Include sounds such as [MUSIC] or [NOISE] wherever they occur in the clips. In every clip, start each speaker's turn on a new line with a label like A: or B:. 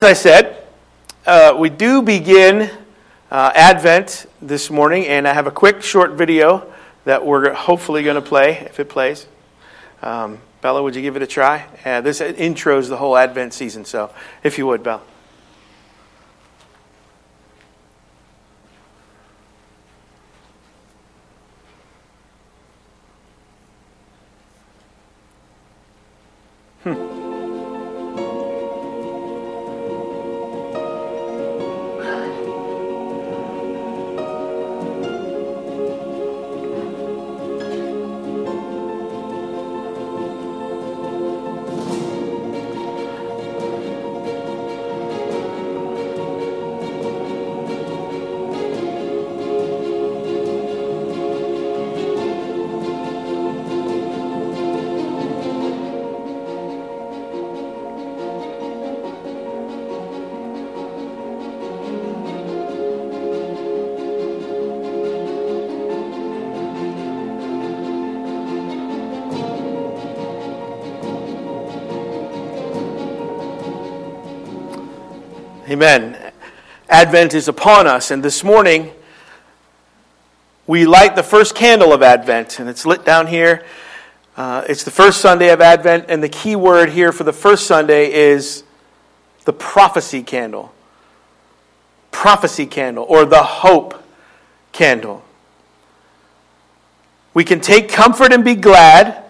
A: As I said, uh, we do begin uh, Advent this morning, and I have a quick short video that we're hopefully going to play, if it plays. Um, Bella, would you give it a try? Uh, this intros the whole Advent season, so if you would, Bella. Advent is upon us, and this morning we light the first candle of Advent, and it's lit down here. Uh, it's the first Sunday of Advent, and the key word here for the first Sunday is the prophecy candle. Prophecy candle, or the hope candle. We can take comfort and be glad,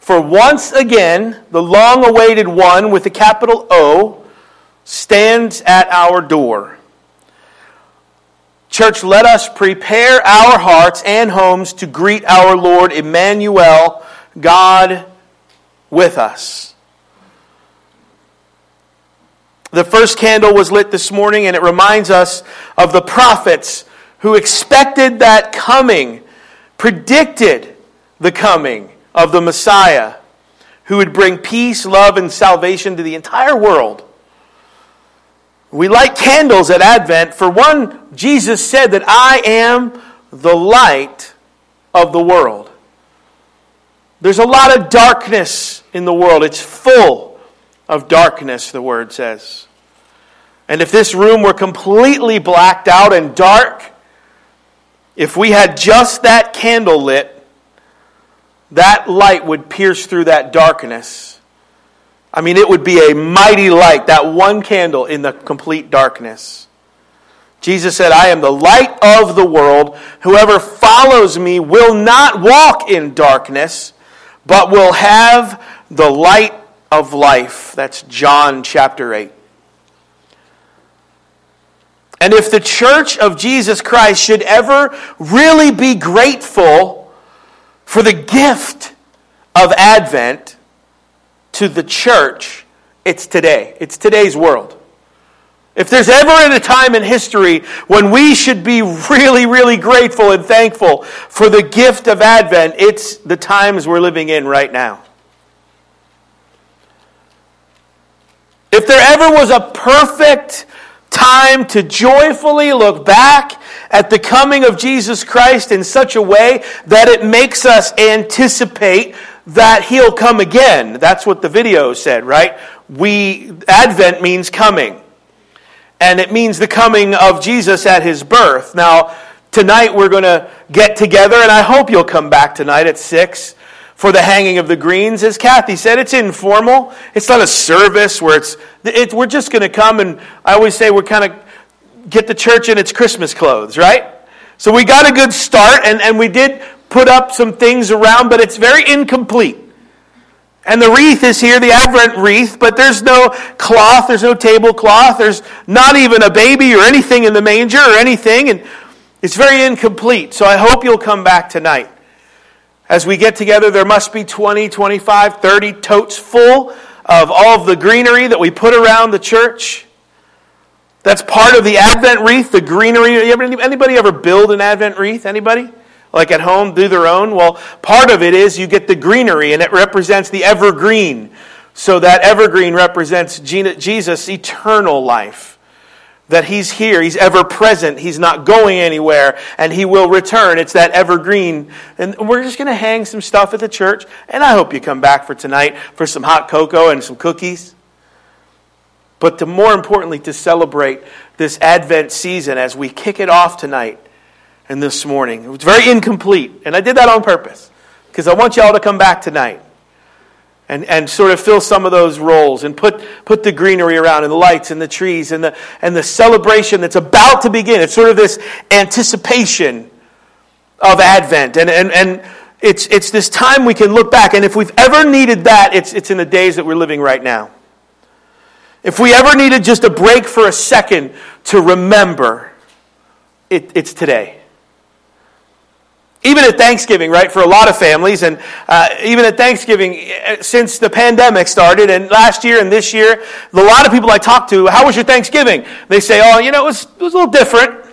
A: for once again, the long awaited one with a capital O stands at our door. Church, let us prepare our hearts and homes to greet our Lord Emmanuel, God with us. The first candle was lit this morning, and it reminds us of the prophets who expected that coming, predicted the coming of the Messiah, who would bring peace, love, and salvation to the entire world. We light candles at Advent. For one, Jesus said that I am the light of the world. There's a lot of darkness in the world. It's full of darkness, the word says. And if this room were completely blacked out and dark, if we had just that candle lit, that light would pierce through that darkness I mean, it would be a mighty light, that one candle in the complete darkness. Jesus said, I am the light of the world. Whoever follows me will not walk in darkness, but will have the light of life. That's John chapter 8. And if the church of Jesus Christ should ever really be grateful for the gift of Advent, to the church, it's today. It's today's world. If there's ever a time in history when we should be really, really grateful and thankful for the gift of Advent, it's the times we're living in right now. If there ever was a perfect time to joyfully look back at the coming of Jesus Christ in such a way that it makes us anticipate that he'll come again. That's what the video said, right? We Advent means coming. And it means the coming of Jesus at his birth. Now, tonight we're going to get together and I hope you'll come back tonight at 6 for the hanging of the greens. As Kathy said, it's informal. It's not a service where it's it, we're just going to come and I always say we're kind of get the church in its Christmas clothes, right? So we got a good start and, and we did put up some things around, but it's very incomplete. And the wreath is here, the Advent wreath, but there's no cloth, there's no tablecloth, there's not even a baby or anything in the manger or anything, and it's very incomplete. So I hope you'll come back tonight. As we get together, there must be 20, 25, 30 totes full of all of the greenery that we put around the church. That's part of the Advent wreath, the greenery. Anybody ever build an Advent wreath? Anybody? Like at home, do their own? Well, part of it is you get the greenery, and it represents the evergreen. So that evergreen represents Jesus' eternal life. That he's here, he's ever present, he's not going anywhere, and he will return. It's that evergreen. And we're just going to hang some stuff at the church, and I hope you come back for tonight for some hot cocoa and some cookies. but to more importantly, to celebrate this Advent season as we kick it off tonight and this morning. It was very incomplete, and I did that on purpose because I want y'all to come back tonight and, and sort of fill some of those roles and put, put the greenery around and the lights and the trees and the, and the celebration that's about to begin. It's sort of this anticipation of Advent. And, and, and it's, it's this time we can look back. And if we've ever needed that, it's, it's in the days that we're living right now. If we ever needed just a break for a second to remember, it, it's today. Even at Thanksgiving, right, for a lot of families, and uh, even at Thanksgiving, uh, since the pandemic started, and last year and this year, a lot of people I talk to, how was your Thanksgiving? They say, oh, you know, it was, it was a little different.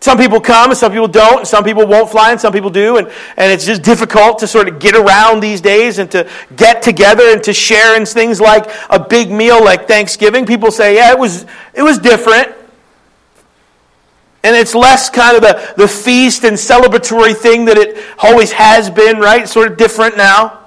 A: Some people come and some people don't, and some people won't fly and some people do, and, and it's just difficult to sort of get around these days and to get together and to share in things like a big meal like Thanksgiving. People say, yeah, it was, it was different. And it's less kind of the, the feast and celebratory thing that it always has been, right? Sort of different now.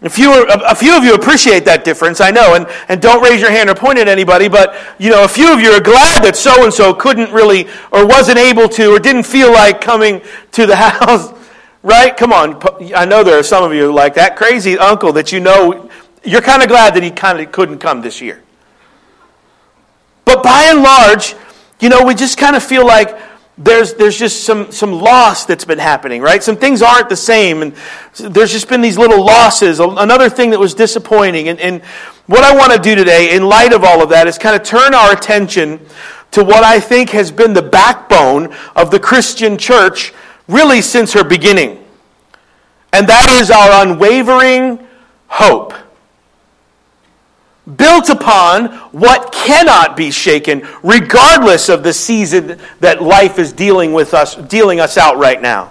A: A few, a few of you appreciate that difference, I know, and, and don't raise your hand or point at anybody, but you know, a few of you are glad that so and so couldn't really or wasn't able to or didn't feel like coming to the [LAUGHS] house, right? Come on, I know there are some of you like that crazy uncle that you know you're kind of glad that he kind of couldn't come this year. But by and large, you know, we just kind of feel like there's, there's just some, some loss that's been happening, right? Some things aren't the same, and there's just been these little losses. Another thing that was disappointing. And, and what I want to do today, in light of all of that, is kind of turn our attention to what I think has been the backbone of the Christian church really since her beginning. And that is our unwavering hope built upon what cannot be shaken, regardless of the season that life is dealing with us, dealing us out right now.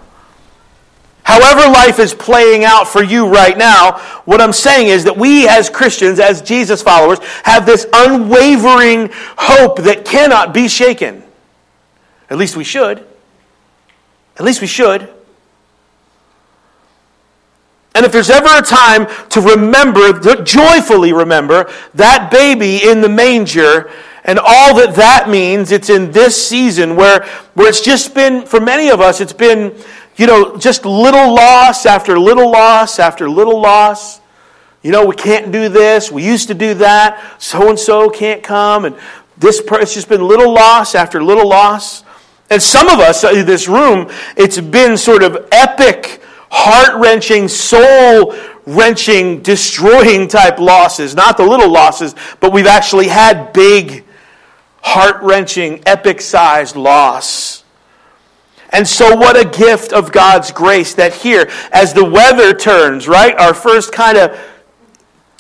A: However, life is playing out for you right now, what I'm saying is that we as Christians, as Jesus followers, have this unwavering hope that cannot be shaken. At least we should. At least we should. And if there's ever a time to remember, to joyfully remember, that baby in the manger and all that that means, it's in this season where, where it's just been, for many of us, it's been, you know, just little loss after little loss after little loss. You know, we can't do this. We used to do that. So and so can't come. And this, it's just been little loss after little loss. And some of us in this room, it's been sort of epic heart wrenching, soul wrenching, destroying type losses. Not the little losses, but we've actually had big, heart wrenching, epic sized loss. And so, what a gift of God's grace that here, as the weather turns, right? Our first kind of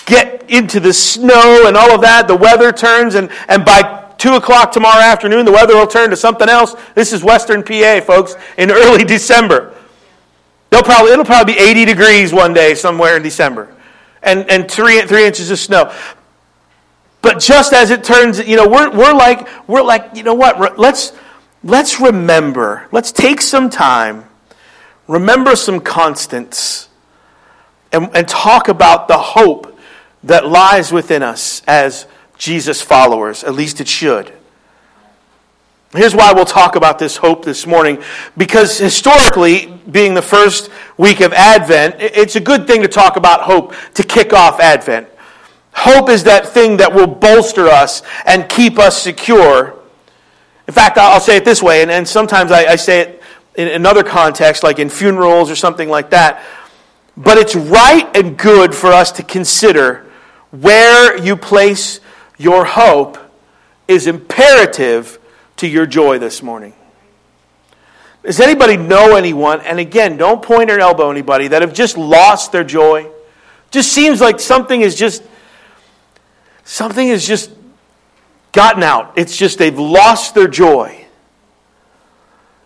A: get into the snow and all of that, the weather turns, and, and by 2 o'clock tomorrow afternoon, the weather will turn to something else. This is Western PA, folks, in early [LAUGHS] December. They'll probably, it'll probably be 80 degrees one day somewhere in December and, and three, three inches of snow. But just as it turns, you know, we're, we're like, we're like, you know what, let's, let's remember, let's take some time, remember some constants, and, and talk about the hope that lies within us as Jesus followers. At least it should. Here's why we'll talk about this hope this morning. Because historically, being the first week of Advent, it's a good thing to talk about hope to kick off Advent. Hope is that thing that will bolster us and keep us secure. In fact, I'll say it this way, and, and sometimes I, I say it in another context, like in funerals or something like that. But it's right and good for us to consider where you place your hope is imperative to your joy this morning. Does anybody know anyone, and again, don't point or elbow anybody, that have just lost their joy? Just seems like something is just, something is just gotten out. It's just they've lost their joy.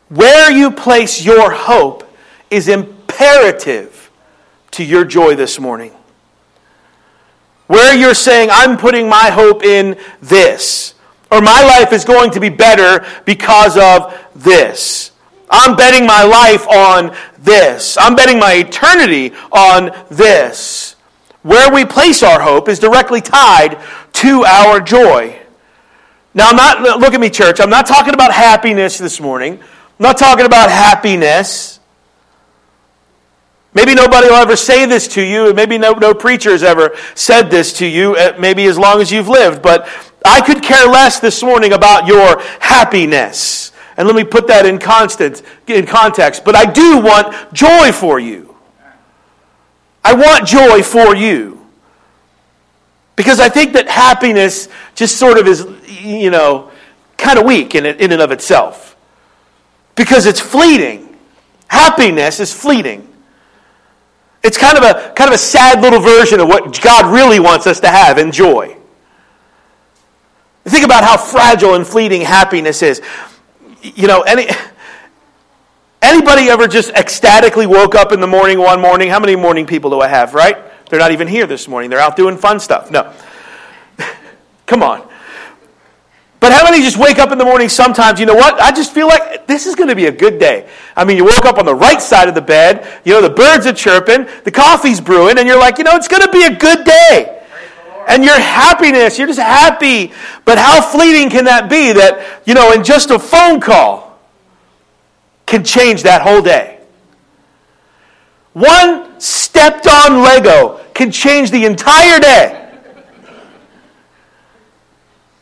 A: Where you place your hope is imperative to your joy this morning. Where you're saying, I'm putting my hope in this or my life is going to be better because of this. I'm betting my life on this. I'm betting my eternity on this. where we place our hope is directly tied to our joy. Now, I'm not, look at me, church. I'm not talking about happiness this morning. I'm not talking about happiness. Maybe nobody will ever say this to you, and maybe no, no preacher has ever said this to you, uh, maybe as long as you've lived, but I could care less this morning about your happiness. And let me put that in, constant, in context. But I do want joy for you. I want joy for you. Because I think that happiness just sort of is, you know, kind of weak in, in and of itself. Because it's fleeting. Happiness is fleeting. It's kind of a kind of a sad little version of what God really wants us to have in joy. Think about how fragile and fleeting happiness is. You know, any anybody ever just ecstatically woke up in the morning one morning? How many morning people do I have, right? They're not even here this morning. They're out doing fun stuff. No. [LAUGHS] Come on. But how many just wake up in the morning sometimes, you know what? I just feel like this is going to be a good day. I mean, you woke up on the right side of the bed, you know, the birds are chirping, the coffee's brewing, and you're like, you know, it's going to be a good day. And your happiness, you're just happy. But how fleeting can that be that, you know, in just a phone call can change that whole day? One stepped on Lego can change the entire day.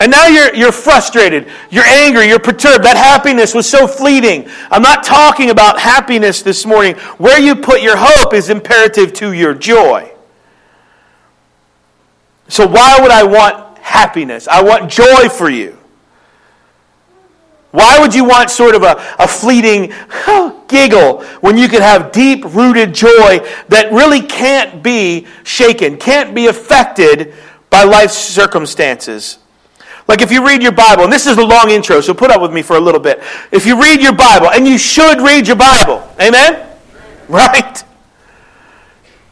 A: And now you're, you're frustrated, you're angry, you're perturbed. That happiness was so fleeting. I'm not talking about happiness this morning. Where you put your hope is imperative to your joy. So, why would I want happiness? I want joy for you. Why would you want sort of a, a fleeting giggle when you could have deep rooted joy that really can't be shaken, can't be affected by life's circumstances? Like if you read your Bible, and this is a long intro, so put up with me for a little bit. If you read your Bible, and you should read your Bible, amen? Right?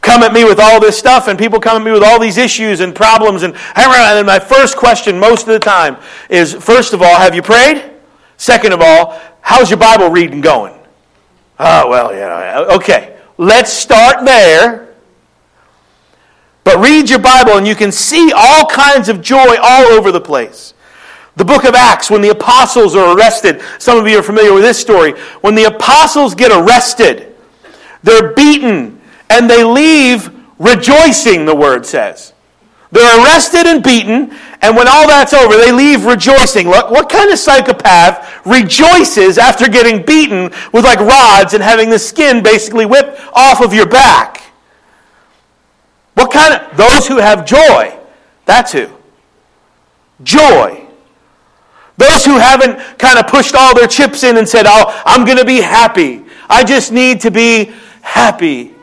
A: Come at me with all this stuff, and people come at me with all these issues and problems. And, and my first question most of the time is first of all, have you prayed? Second of all, how's your Bible reading going? Oh, well, yeah, okay. Let's start there but read your Bible and you can see all kinds of joy all over the place. The book of Acts, when the apostles are arrested, some of you are familiar with this story. When the apostles get arrested, they're beaten and they leave rejoicing, the word says. They're arrested and beaten, and when all that's over, they leave rejoicing. Look, what kind of psychopath rejoices after getting beaten with like rods and having the skin basically whipped off of your back? What kind of? Those who have joy. That's who. Joy. Those who haven't kind of pushed all their chips in and said, Oh, I'm going to be happy. I just need to be happy.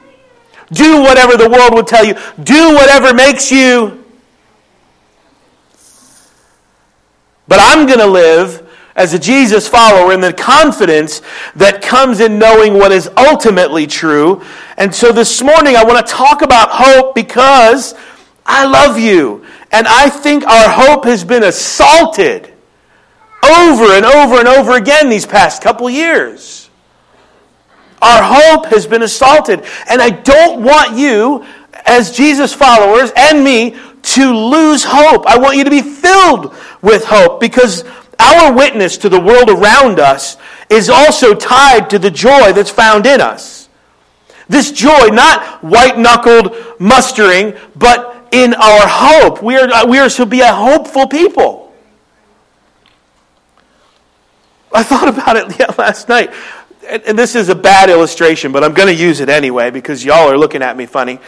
A: Do whatever the world would tell you. Do whatever makes you. But I'm going to live as a Jesus follower in the confidence that comes in knowing what is ultimately true. And so this morning I want to talk about hope because I love you. And I think our hope has been assaulted over and over and over again these past couple years. Our hope has been assaulted. And I don't want you, as Jesus followers, and me, to lose hope. I want you to be filled with hope because our witness to the world around us is also tied to the joy that's found in us. This joy, not white knuckled mustering, but in our hope. We are, we are to be a hopeful people. I thought about it [LAUGHS] last night. And this is a bad illustration, but I'm going to use it anyway because y'all are looking at me funny.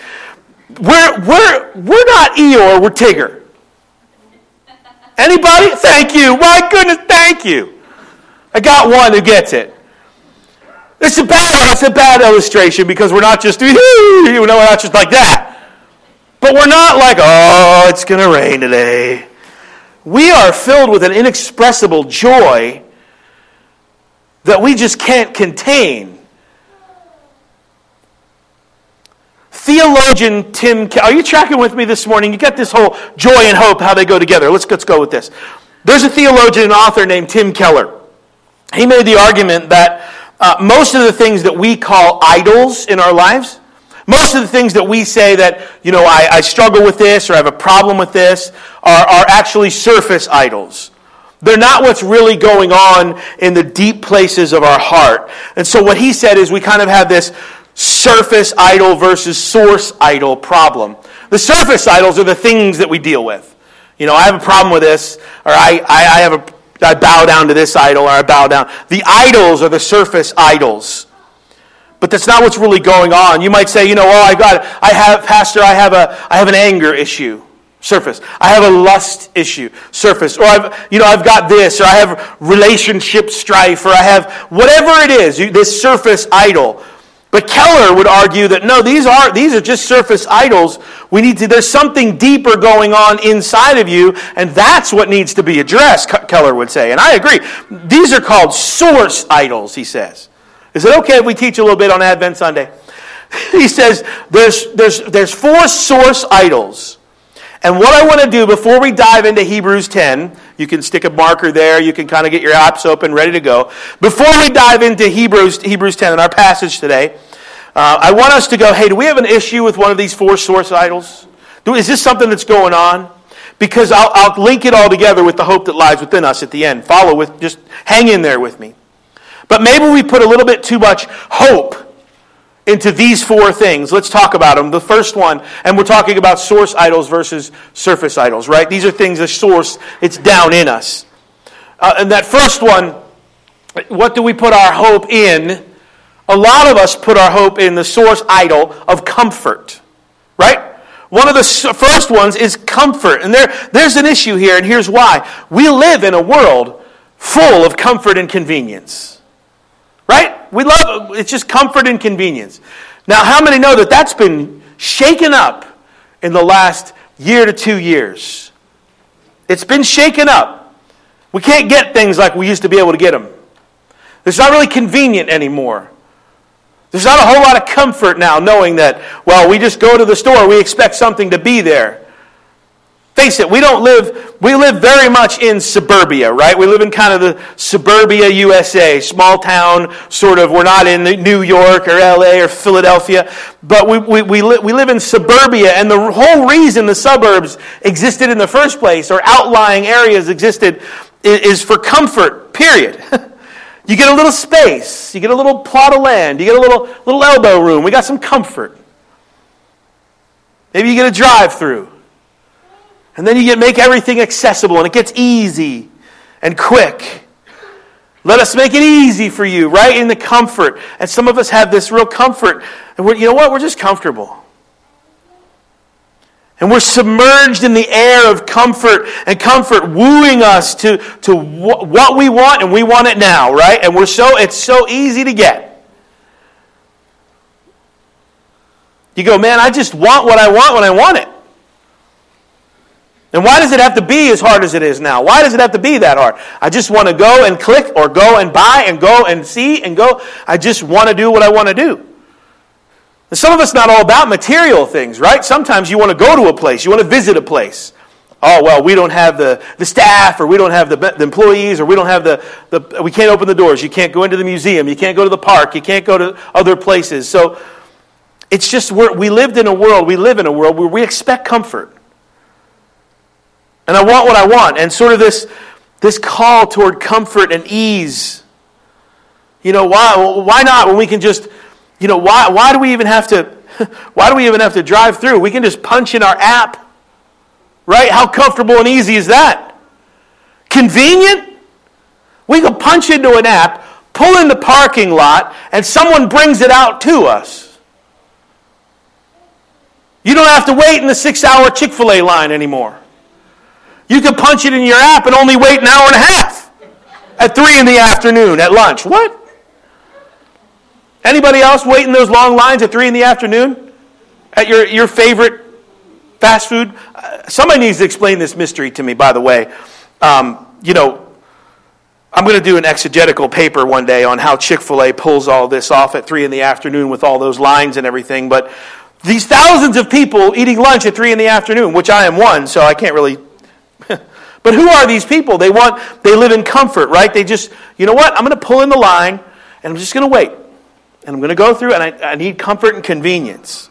A: We're, we're, we're not Eeyore, we're Tigger. Anybody? Thank you. My goodness, thank you. I got one who gets it. It's a bad, it's a bad illustration because we're not just, [LAUGHS] you know, we're not just like that. But we're not like, oh, it's going to rain today. We are filled with an inexpressible joy that we just can't contain. Theologian Tim, are you tracking with me this morning? You got this whole joy and hope, how they go together. Let's, let's go with this. There's a theologian and author named Tim Keller. He made the argument that uh, most of the things that we call idols in our lives, Most of the things that we say that, you know, I, I struggle with this or I have a problem with this are, are actually surface idols. They're not what's really going on in the deep places of our heart. And so what he said is we kind of have this surface idol versus source idol problem. The surface idols are the things that we deal with. You know, I have a problem with this, or I, I, I have a I bow down to this idol, or I bow down. The idols are the surface idols. But that's not what's really going on. You might say, you know, oh, I got, I have, Pastor, I have a, I have an anger issue, surface. I have a lust issue, surface. Or I've, you know, I've got this, or I have relationship strife, or I have whatever it is, this surface idol. But Keller would argue that no, these are these are just surface idols. We need to there's something deeper going on inside of you, and that's what needs to be addressed, Keller would say. And I agree. These are called source idols, he says. Is it okay if we teach a little bit on Advent Sunday? [LAUGHS] he says there's, there's, there's four source idols. And what I want to do before we dive into Hebrews 10, you can stick a marker there, you can kind of get your apps open, ready to go. Before we dive into Hebrews, Hebrews 10 in our passage today, uh, I want us to go, hey, do we have an issue with one of these four source idols? Do, is this something that's going on? Because I'll, I'll link it all together with the hope that lies within us at the end. Follow with, just hang in there with me. But maybe we put a little bit too much hope into these four things. Let's talk about them. The first one, and we're talking about source idols versus surface idols, right? These are things, the source, it's down in us. Uh, and that first one, what do we put our hope in? A lot of us put our hope in the source idol of comfort, right? One of the first ones is comfort. And there, there's an issue here, and here's why. We live in a world full of comfort and convenience. Right? We love it's just comfort and convenience. Now, how many know that that's been shaken up in the last year to two years? It's been shaken up. We can't get things like we used to be able to get them. It's not really convenient anymore. There's not a whole lot of comfort now knowing that, well, we just go to the store, we expect something to be there. Face it, we don't live, we live very much in suburbia, right? We live in kind of the suburbia USA, small town, sort of. We're not in New York or LA or Philadelphia, but we, we, we, li- we live in suburbia, and the whole reason the suburbs existed in the first place, or outlying areas existed, is, is for comfort, period. [LAUGHS] you get a little space, you get a little plot of land, you get a little, little elbow room, we got some comfort. Maybe you get a drive through. And then you get, make everything accessible and it gets easy and quick. Let us make it easy for you, right? In the comfort. And some of us have this real comfort. And you know what? We're just comfortable. And we're submerged in the air of comfort and comfort wooing us to, to what we want and we want it now, right? And we're so, it's so easy to get. You go, man, I just want what I want when I want it. And why does it have to be as hard as it is now? Why does it have to be that hard? I just want to go and click or go and buy and go and see and go. I just want to do what I want to do. And some of us not all about material things, right? Sometimes you want to go to a place, you want to visit a place. Oh, well, we don't have the, the staff, or we don't have the, the employees, or we don't have the, the, we can't open the doors. You can't go into the museum. You can't go to the park. You can't go to other places. So it's just, we lived in a world, we live in a world where we expect comfort. And I want what I want. And sort of this, this call toward comfort and ease. You know, why, why not when we can just, you know, why, why do we even have to, [LAUGHS] why do we even have to drive through? We can just punch in our app. Right? How comfortable and easy is that? Convenient? We can punch into an app, pull in the parking lot, and someone brings it out to us. You don't have to wait in the six hour Chick fil A line anymore. You can punch it in your app and only wait an hour and a half at 3 in the afternoon at lunch. What? Anybody else waiting those long lines at 3 in the afternoon at your, your favorite fast food? Uh, somebody needs to explain this mystery to me, by the way. Um, you know, I'm going to do an exegetical paper one day on how Chick fil A pulls all this off at 3 in the afternoon with all those lines and everything. But these thousands of people eating lunch at 3 in the afternoon, which I am one, so I can't really [LAUGHS] but who are these people? They want, they live in comfort, right? They just, you know what? I'm going to pull in the line and I'm just going to wait. And I'm going to go through and I, I need comfort and convenience.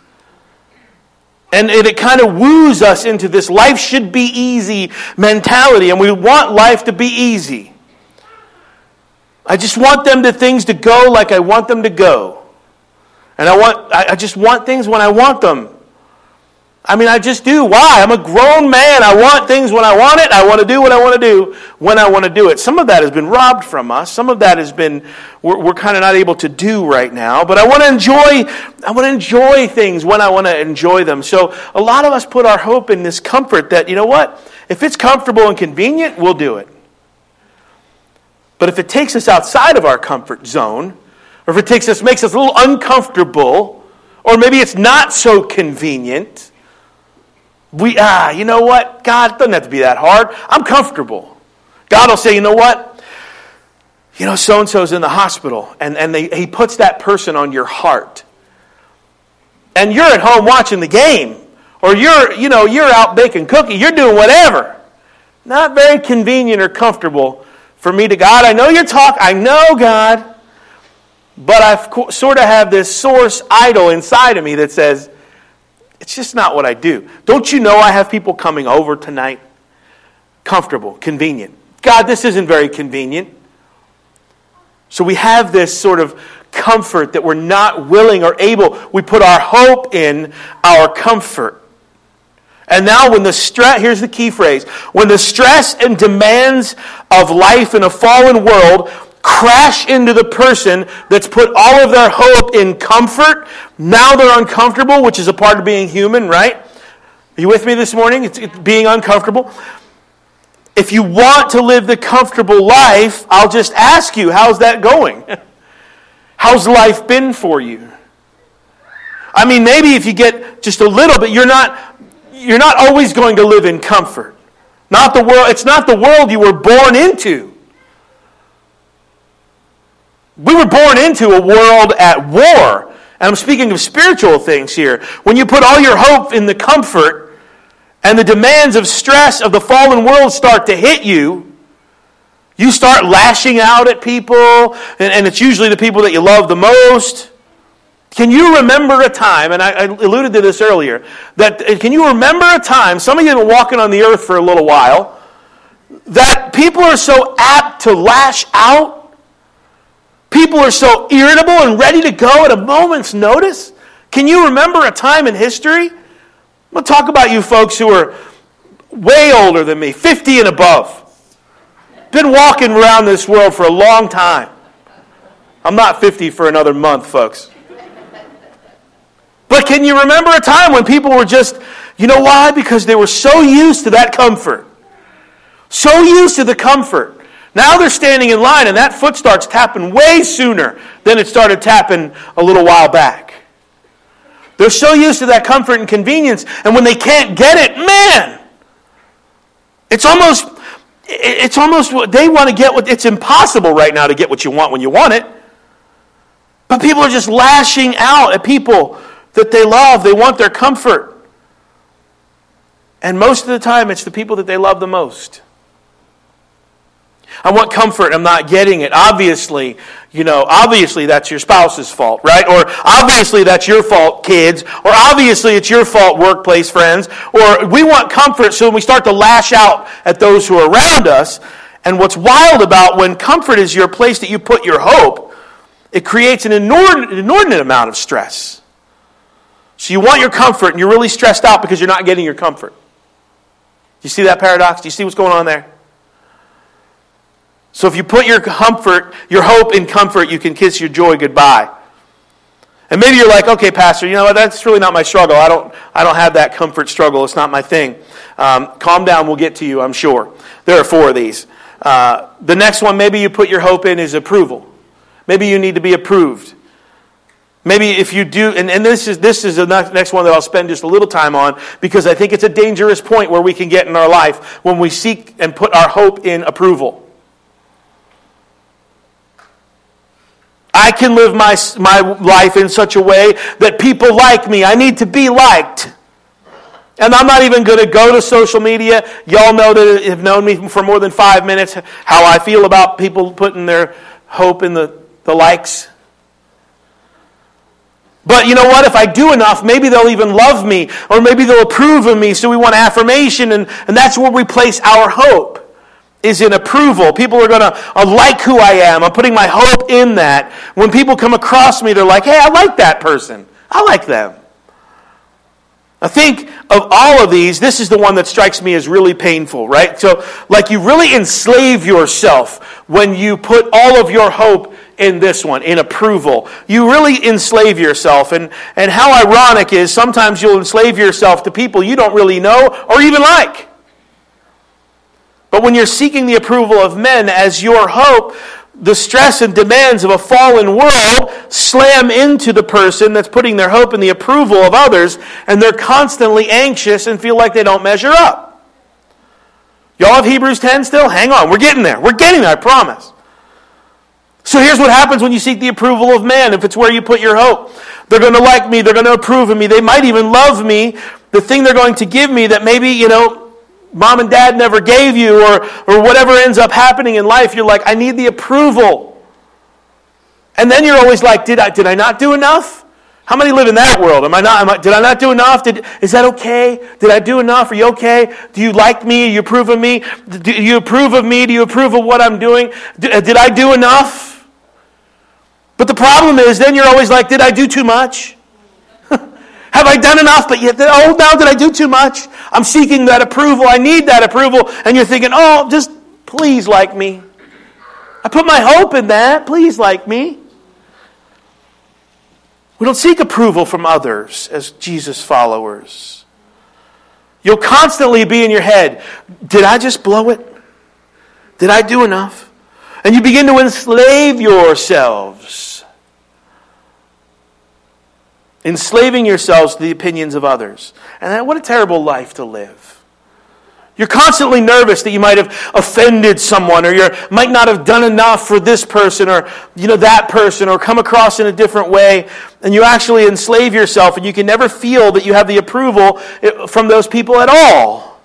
A: And it, it kind of woos us into this life should be easy mentality, and we want life to be easy. I just want them to things to go like I want them to go. And I want I, I just want things when I want them. I mean, I just do. Why? I'm a grown man. I want things when I want it. I want to do what I want to do when I want to do it. Some of that has been robbed from us. Some of that has been, we're, we're kind of not able to do right now. But I want to enjoy, I want to enjoy things when I want to enjoy them. So a lot of us put our hope in this comfort that, you know what? If it's comfortable and convenient, we'll do it. But if it takes us outside of our comfort zone, or if it takes us, makes us a little uncomfortable, or maybe it's not so convenient, we, ah, you know what? God, it doesn't have to be that hard. I'm comfortable. God will say, you know what? You know, so and so's in the hospital, and, and they, he puts that person on your heart. And you're at home watching the game, or you're, you know, you're out baking cookie, you're doing whatever. Not very convenient or comfortable for me to God. I know you're I know God, but I sort of have this source idol inside of me that says, it's just not what I do. Don't you know I have people coming over tonight? Comfortable, convenient. God, this isn't very convenient. So we have this sort of comfort that we're not willing or able. We put our hope in our comfort. And now, when the stress, here's the key phrase when the stress and demands of life in a fallen world crash into the person that's put all of their hope in comfort. Now they're uncomfortable, which is a part of being human, right? Are you with me this morning? It's, it's being uncomfortable. If you want to live the comfortable life, I'll just ask you, how's that going? [LAUGHS] How's life been for you? I mean, maybe if you get just a little bit, you're not, you're not always going to live in comfort. Not the world, it's not the world you were born into. We were born into a world at war. And I'm speaking of spiritual things here. When you put all your hope in the comfort and the demands of stress of the fallen world start to hit you, you start lashing out at people, and, and it's usually the people that you love the most. Can you remember a time, and I, I alluded to this earlier, that uh, can you remember a time, some of you have been walking on the earth for a little while, that people are so apt to lash out People are so irritable and ready to go at a moment's notice. Can you remember a time in history? I'm going to talk about you folks who are way older than me, 50 and above. Been walking around this world for a long time. I'm not 50 for another month, folks. But can you remember a time when people were just, you know why? Because they were so used to that comfort. So used to the comfort now they're standing in line, and that foot starts tapping way sooner than it started tapping a little while back. They're so used to that comfort and convenience, and when they can't get it, man, it's almost it's almost what they want to get what it's impossible right now to get what you want when you want it. But people are just lashing out at people that they love. They want their comfort. And most of the time, it's the people that they love the most. I want comfort. I'm not getting it. Obviously, you know, obviously that's your spouse's fault, right? Or obviously that's your fault, kids. Or obviously it's your fault, workplace friends. Or we want comfort, so we start to lash out at those who are around us. And what's wild about when comfort is your place that you put your hope, it creates an inordinate, amount of stress. So you want your comfort, and you're really stressed out because you're not getting your comfort. Do you see that paradox? Do you see what's going on there? So if you put your comfort, your hope in comfort, you can kiss your joy goodbye. And maybe you're like, okay, Pastor, you know what? That's really not my struggle. I don't, I don't have that comfort struggle. It's not my thing. Um, calm down. We'll get to you, I'm sure. There are four of these. Uh, the next one, maybe you put your hope in, is approval. Maybe you need to be approved. Maybe if you do, and, and this is this is the next one that I'll spend just a little time on because I think it's a dangerous point where we can get in our life when we seek and put our hope in approval. I can live my, my life in such a way that people like me. I need to be liked. And I'm not even going to go to social media. Y'all know that have known me for more than five minutes how I feel about people putting their hope in the, the likes. But you know what? If I do enough, maybe they'll even love me, or maybe they'll approve of me. So we want affirmation, and, and that's where we place our hope is in approval. People are going to uh, like who I am. I'm putting my hope in that. When people come across me, they're like, hey, I like that person. I like them. I think of all of these, this is the one that strikes me as really painful, right? So, like, you really enslave yourself when you put all of your hope in this one, in approval. You really enslave yourself. And, and how ironic is sometimes you'll enslave yourself to people you don't really know or even like. But when you're seeking the approval of men as your hope, the stress and demands of a fallen world slam into the person that's putting their hope in the approval of others, and they're constantly anxious and feel like they don't measure up. Y'all have Hebrews 10 still? Hang on. We're getting there. We're getting there, I promise. So here's what happens when you seek the approval of man, if it's where you put your hope. They're going to like me. They're going to approve of me. They might even love me. The thing they're going to give me that maybe, you know, mom and dad never gave you or, or whatever ends up happening in life, you're like, I need the approval. And then you're always like, did I, did I not do enough? How many live in that world? Am I not, am I, did I not do enough? Did, is that okay? Did I do enough? Are you okay? Do you like me? Do you approve of me? Do you approve of me? Do you approve of what I'm doing? Did, uh, did I do enough? But the problem is, then you're always like, did I do too much? Have I done enough? But yet, oh, now did I do too much? I'm seeking that approval. I need that approval. And you're thinking, oh, just please like me. I put my hope in that. Please like me. We don't seek approval from others as Jesus followers. You'll constantly be in your head Did I just blow it? Did I do enough? And you begin to enslave yourselves. Enslaving yourselves to the opinions of others. And what a terrible life to live. You're constantly nervous that you might have offended someone or you might not have done enough for this person or you know that person or come across in a different way and you actually enslave yourself and you can never feel that you have the approval eh, from those people at all.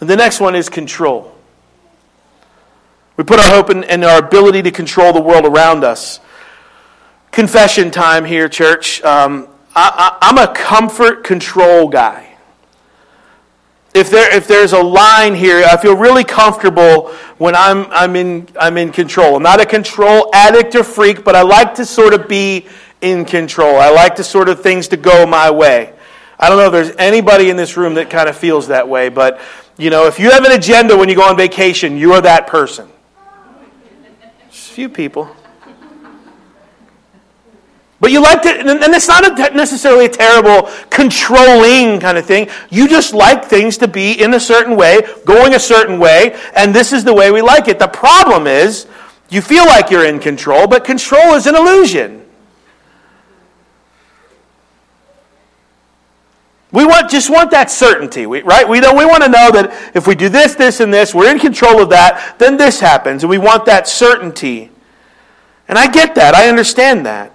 A: And the next one is control. We put our hope in, in, our ability to control the world around us. Confession time here, church. Um, I, am a comfort control guy. If, there, if there's a line here, I feel really comfortable when I'm, I'm, in, I'm in control. I'm not a control addict or freak, but I like to sort of be in control. I like to sort of things to go my way. I don't know if there's anybody in this room that kind of feels that way, but you know, if you have an agenda when you go on vacation, you are that person. A few people. But you like to, and it's not necessarily a terrible controlling kind of thing. You just like things to be in a certain way, going a certain way, and this is the way we like it. The problem is, you feel like you're in control, but control is an illusion. We want, just want that certainty, right? We, don't, we want to know that if we do this, this, and this, we're in control of that, then this happens. And we want that certainty. And I get that. I understand that.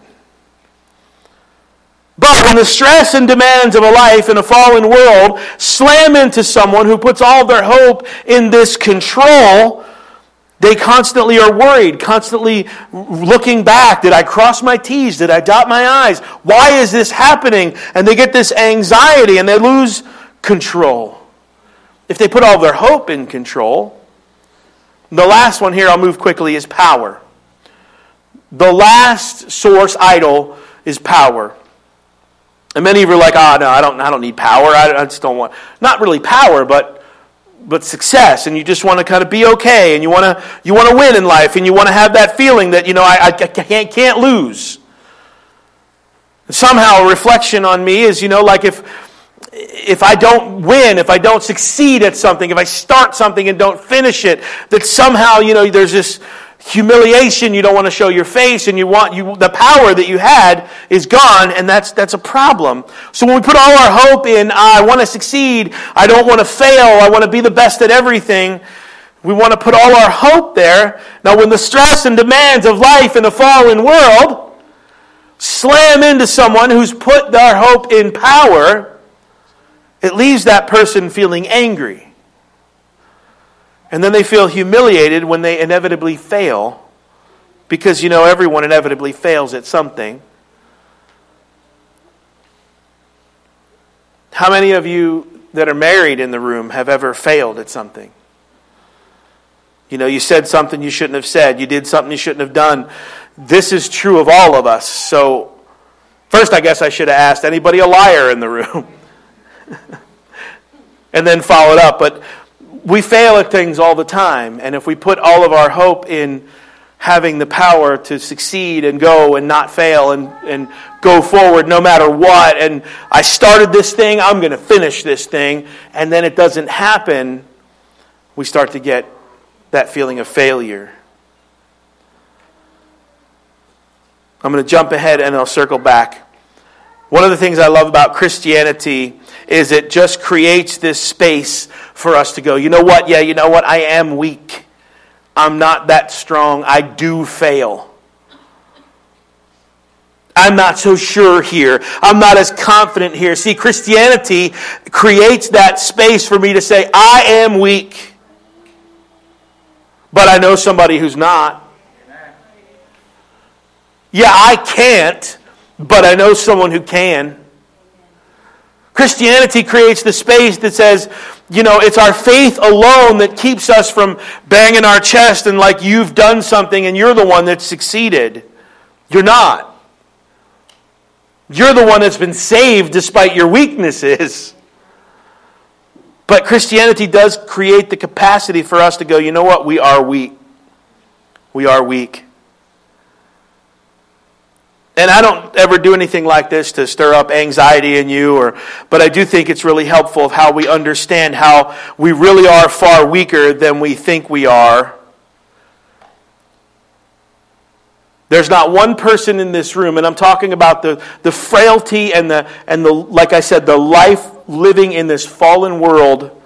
A: But when the stress and demands of a life in a fallen world slam into someone who puts all their hope in this control, they constantly are worried, constantly looking back. Did I cross my T's? Did I dot my I's? Why is this happening? And they get this anxiety and they lose control. If they put all their hope in control, the last one here, I'll move quickly, is power. The last source idol is power. And many of you are like, oh, no, I don't, I don't need power. I, I just don't want, not really power, but but success and you just want to kind of be okay and you want to you want to win in life and you want to have that feeling that you know I, I can't can't lose. Somehow a reflection on me is you know like if if I don't win if I don't succeed at something if I start something and don't finish it that somehow you know there's this humiliation you don't want to show your face and you want you the power that you had is gone and that's that's a problem. So when we put all our hope in ah, i want to succeed i don't want to fail i want to be the best at everything we want to put all our hope there. Now when the stress and demands of life in a fallen world slam into someone who's put their hope in power it leaves that person feeling angry and then they feel humiliated when they inevitably fail because you know everyone inevitably fails at something. How many of you that are married in the room have ever failed at something? You know, you said something you shouldn't have said, you did something you shouldn't have done. This is true of all of us. So, first, I guess I should have asked anybody a liar in the room? [LAUGHS] and then followed up. But we fail at things all the time. And if we put all of our hope in having the power to succeed and go and not fail and, and go forward no matter what. And I started this thing, I'm going to finish this thing, and then it doesn't happen, we start to get that feeling of failure. I'm going to jump ahead and I'll circle back. One of the things I love about Christianity is it just creates this space for us to go, you know what? Yeah, you know what? I am weak. I'm not that strong. I do fail. I'm not so sure here. I'm not as confident here. See, Christianity creates that space for me to say, I am weak. But I know somebody who's not. Yeah, I can't, but I know someone who can. Christianity creates the space that says, you know, it's our faith alone that keeps us from banging our chest and like you've done something and you're the one that's succeeded. You're not. You're the one that's been saved despite your weaknesses. But Christianity does create the capacity for us to go, you know what? We are weak. We are weak. And I don't ever do anything like this to stir up anxiety in you, or, but I do think it's really helpful of how we understand how we really are far weaker than we think we are. There's not one person in this room, and I'm talking about the, the frailty and the, and the, like I said, the life living in this fallen world.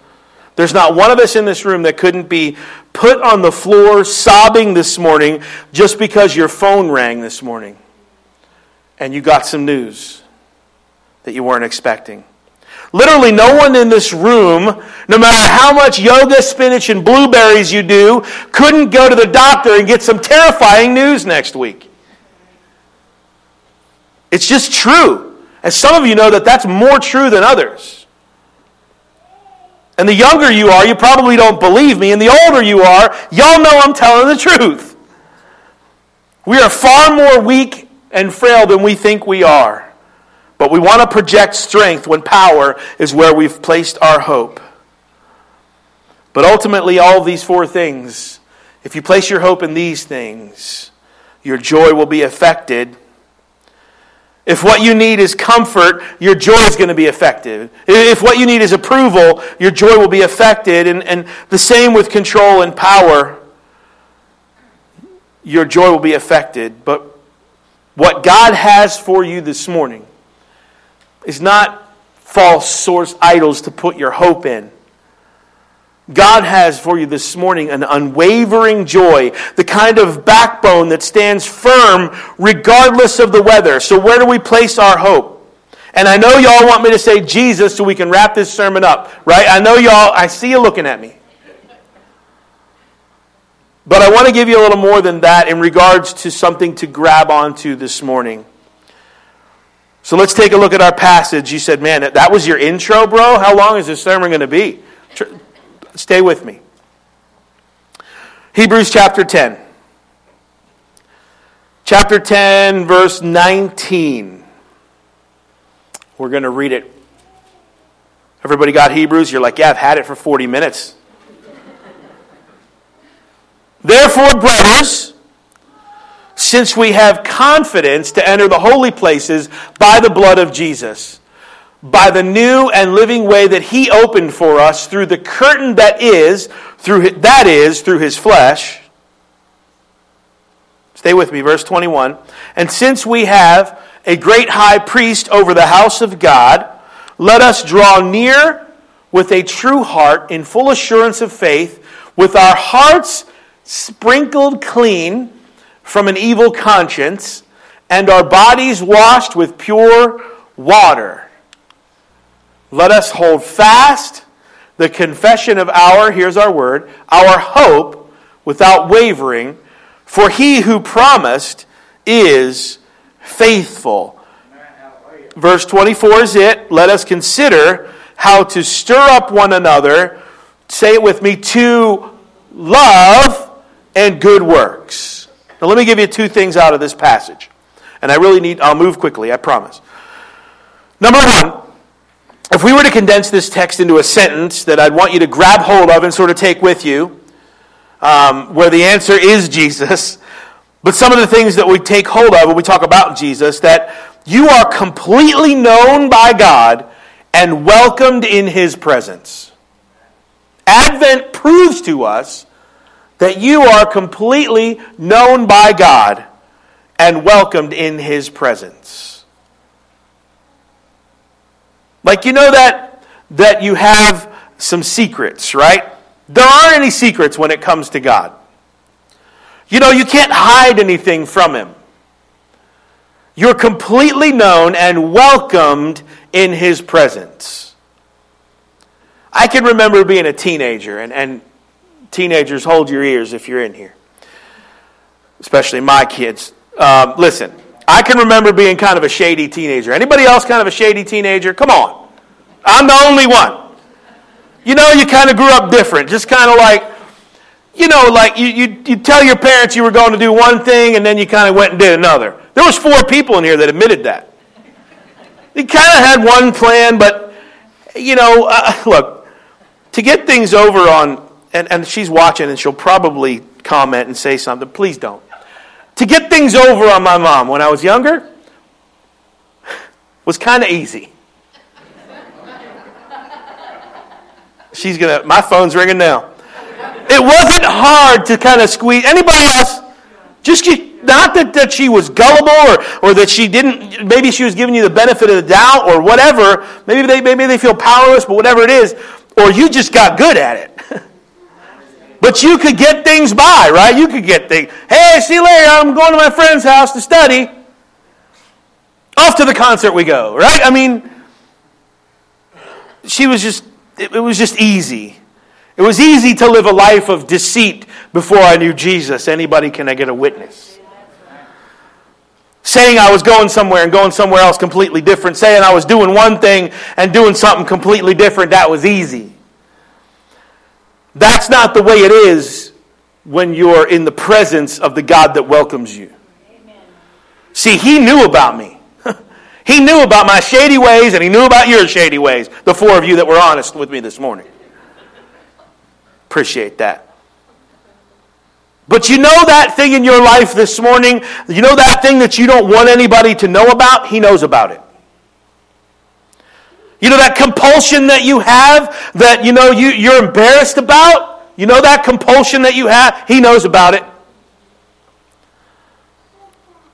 A: There's not one of us in this room that couldn't be put on the floor sobbing this morning just because your phone rang this morning and you got some news that you weren't expecting. Literally, no one in this room, no matter how much yoga, spinach, and blueberries you do, couldn't go to the doctor and get some terrifying news next week. It's just true. And some of you know that that's more true than others. And the younger you are, you probably don't believe me. And the older you are, y'all know I'm telling the truth. We are far more weak and frail than we think we are. But we want to project strength when power is where we've placed our hope. But ultimately, all these four things, if you place your hope in these things, your joy will be affected. If what you need is comfort, your joy is going to be affected. If what you need is approval, your joy will be affected. And, and the same with control and power, your joy will be affected. But what God has for you this morning is not false source idols to put your hope in. God has for you this morning an unwavering joy, the kind of backbone that stands firm regardless of the weather. So, where do we place our hope? And I know y'all want me to say Jesus so we can wrap this sermon up, right? I know y'all, I see you looking at me. But I want to give you a little more than that in regards to something to grab onto this morning. So let's take a look at our passage. You said, man, that was your intro, bro? How long is this sermon going to be? Stay with me. Hebrews chapter 10. Chapter 10, verse 19. We're going to read it. Everybody got Hebrews? You're like, yeah, I've had it for 40 minutes. Therefore, brothers, since we have confidence to enter the holy places by the blood of Jesus, by the new and living way that he opened for us through the curtain that is through that is through his flesh. Stay with me verse 21. And since we have a great high priest over the house of God, let us draw near with a true heart in full assurance of faith with our hearts sprinkled clean from an evil conscience, and our bodies washed with pure water. Let us hold fast the confession of our, here's our word, our hope without wavering, For he who promised is faithful. Verse 24 is it. Let us consider how to stir up one another, say it with me, to love and good works. Now, let me give you two things out of this passage. And I really need, I'll move quickly, I promise. Number one, if we were to condense this text into a sentence that I'd want you to grab hold of and sort of take with you, um, where the answer is Jesus, but some of the things that we take hold of when we talk about Jesus, that you are completely known by God and welcomed in his presence. Advent proves to us that you are completely known by God and welcomed in his presence. Like you know that that you have some secrets, right? There aren't any secrets when it comes to God. You know, you can't hide anything from him. You're completely known and welcomed in his presence. I can remember being a teenager, and, and teenagers, hold your ears if you're in here, especially my kids. Um, listen, I can remember being kind of a shady teenager. Anybody else kind of a shady teenager? Come on. I'm the only one. You know, you kind of grew up different, just kind of like, you know, like you, you, you tell your parents you were going to do one thing and then you kind of went and did another. There was four people in here that admitted that. You kind of had one plan, but, you know, uh, look, to get things over on, and, and she's watching and she'll probably comment and say something. Please don't. To get things over on my mom when I was younger [LAUGHS] was kind of easy. She's gonna. My phone's ringing now. It wasn't hard to kind of squeeze. Anybody else? Just not that, that she was gullible or, or that she didn't. Maybe she was giving you the benefit of the doubt or whatever. Maybe they maybe they feel powerless, but whatever it is, or you just got good at it. [LAUGHS] but you could get things by, right? You could get things. Hey, see you later. I'm going to my friend's house to study. Off to the concert we go, right? I mean, she was just it, it was just easy. It was easy to live a life of deceit before I knew Jesus. Anybody can I get a witness? Saying I was going somewhere and going somewhere else completely different. Saying I was doing one thing and doing something completely different. That was easy. That's not the way it is when you're in the presence of the God that welcomes you. See, He knew about me. [LAUGHS] He knew about my shady ways and he knew about your shady ways, the four of you that were honest with me this morning. Appreciate that. But you know that thing in your life this morning, you know that thing that you don't want anybody to know about? He knows about it. You know that compulsion that you have that you know you, you're embarrassed about? You know that compulsion that you have? He knows about it.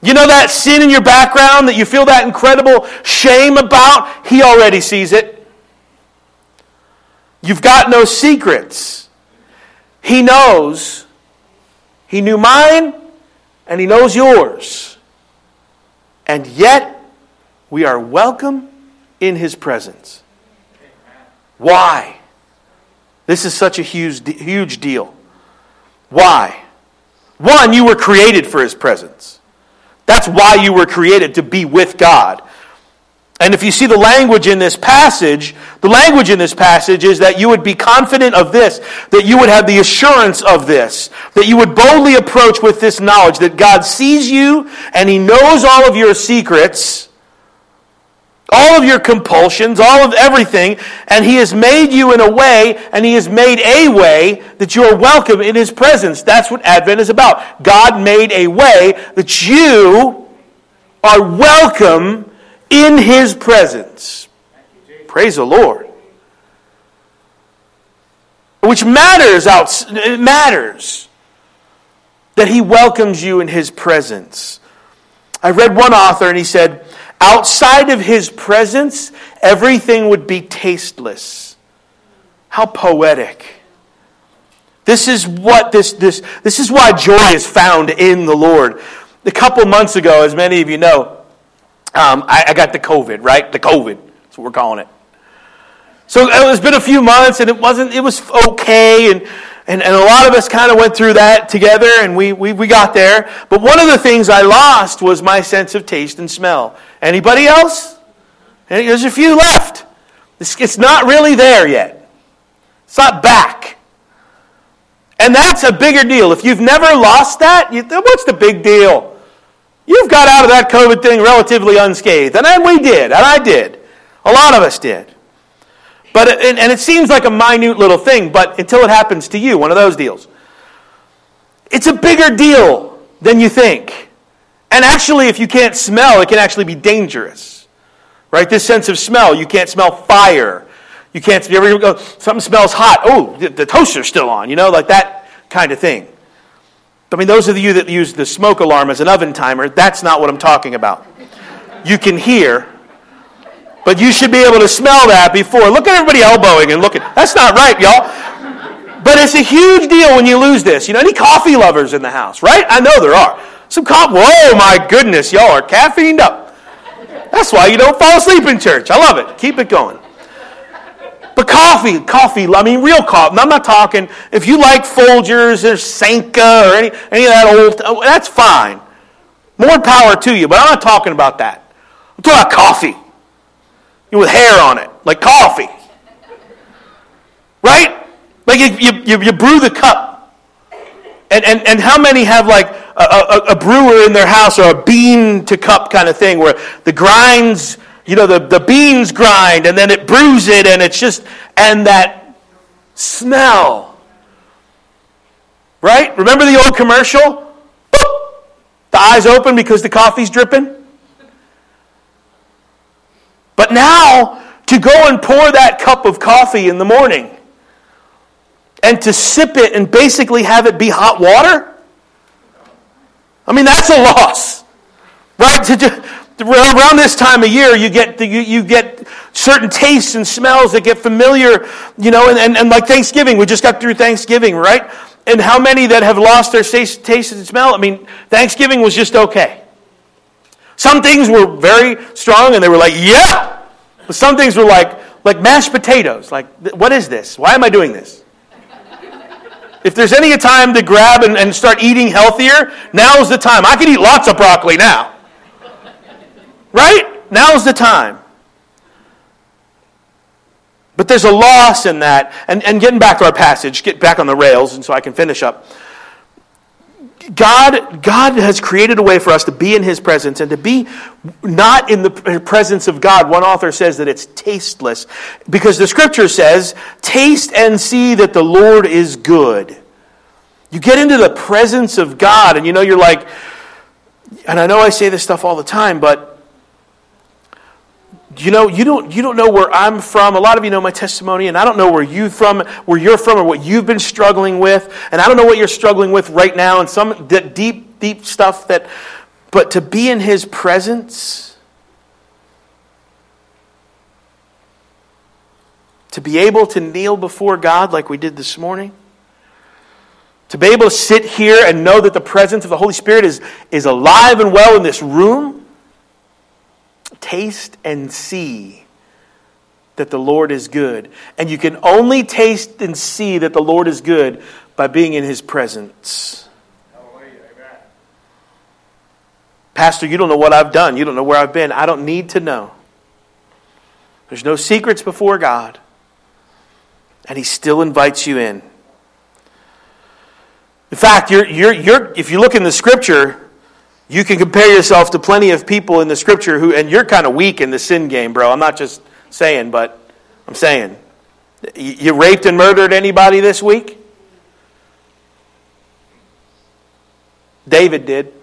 A: You know that sin in your background that you feel that incredible shame about? He already sees it. You've got no secrets. He knows. He knew mine, and He knows yours. And yet, we are welcome in His presence. Why? This is such a huge, huge deal. Why? One, you were created for His presence. That's why you were created, to be with God. And if you see the language in this passage, the language in this passage is that you would be confident of this, that you would have the assurance of this, that you would boldly approach with this knowledge that God sees you and He knows all of your secrets all of your compulsions, all of everything, and He has made you in a way, and He has made a way that you are welcome in His presence. That's what Advent is about. God made a way that you are welcome in His presence. Praise the Lord. Which matters out, it matters that He welcomes you in His presence. I read one author and he said, Outside of his presence, everything would be tasteless. How poetic. This is what this, this, this is why joy is found in the Lord. A couple months ago, as many of you know, um, I, I got the COVID, right? The COVID. That's what we're calling it. So it's been a few months, and it wasn't. It was okay, and And, and a lot of us kind of went through that together and we, we, we got there. But one of the things I lost was my sense of taste and smell. Anybody else? Eh, there's a few left. It's, it's not really there yet. It's not back. And that's a bigger deal. If you've never lost that, you, what's the big deal? You've got out of that COVID thing relatively unscathed. And then we did, and I did. A lot of us did. But uh, it, and it seems like a minute little thing, but until it happens to you, one of those deals. It's a bigger deal than you think. And actually, if you can't smell, it can actually be dangerous. Right? This sense of smell, you can't smell fire. You can't, you ever go, something smells hot. Oh, the, the toaster's still on, you know, like that kind of thing. I mean, those of you that use the smoke alarm as an oven timer, that's not what I'm talking about. You can hear, but you should be able to smell that before. Look at everybody elbowing and looking. That's not right, y'all. But it's a huge deal when you lose this. You know, any coffee lovers in the house, right? I know there are. Some coffee. Whoa, my goodness, y'all are caffeined up. That's why you don't fall asleep in church. I love it. Keep it going. But coffee, coffee, I mean real coffee. I'm not talking, if you like Folgers or Sanka or any, any of that old, oh, that's fine. More power to you, but I'm not talking about that. I'm talking about coffee. You with hair on it, like coffee. Right? Like you, you, you brew the cup. And, and, and how many have like a, a, a brewer in their house or a bean to cup kind of thing where the grinds you know, the, the beans grind and then it brews it and it's just, and that smell. Right? Remember the old commercial? Boop! The eyes open because the coffee's dripping? But now, to go and pour that cup of coffee in the morning and to sip it and basically have it be hot water? I mean, that's a loss. Right? To, around this time of year, you get, you, you get certain tastes and smells that get familiar, you know, and, and, and like Thanksgiving, we just got through Thanksgiving, right? And how many that have lost their taste, taste and smell? I mean, Thanksgiving was just okay. Some things were very strong and they were like, yeah! But some things were like, like mashed potatoes. Like, what is this? Why am I doing this? If there's any time to grab and, and start eating healthier, now's the time. I can eat lots of broccoli now. Right? Now's the time. But there's a loss in that. And, and getting back to our passage, get back on the rails, and so I can finish up. God, God has created a way for us to be in His presence and to be not in the presence of God. One author says that it's tasteless because the scripture says, Taste and see that the Lord is good. You get into the presence of God, and you know, you're like, and I know I say this stuff all the time, but you know you don't you don't know where i'm from. A lot of you know my testimony and i don't know where you from where you're from or what you've been struggling with. And i don't know what you're struggling with right now and some deep deep stuff that but to be in his presence to be able to kneel before god like we did this morning to be able to sit here and know that the presence of the holy spirit is is alive and well in this room Taste and see that the Lord is good. And you can only taste and see that the Lord is good by being in his presence. Pastor, you don't know what I've done. You don't know where I've been. I don't need to know. There's no secrets before God. And he still invites you in. In fact, you're, you're, you're, if you look in the scripture, you can compare yourself to plenty of people in the scripture who, and you're kind of weak in the sin game, bro. I'm not just saying, but I'm saying. You raped and murdered anybody this week? David did.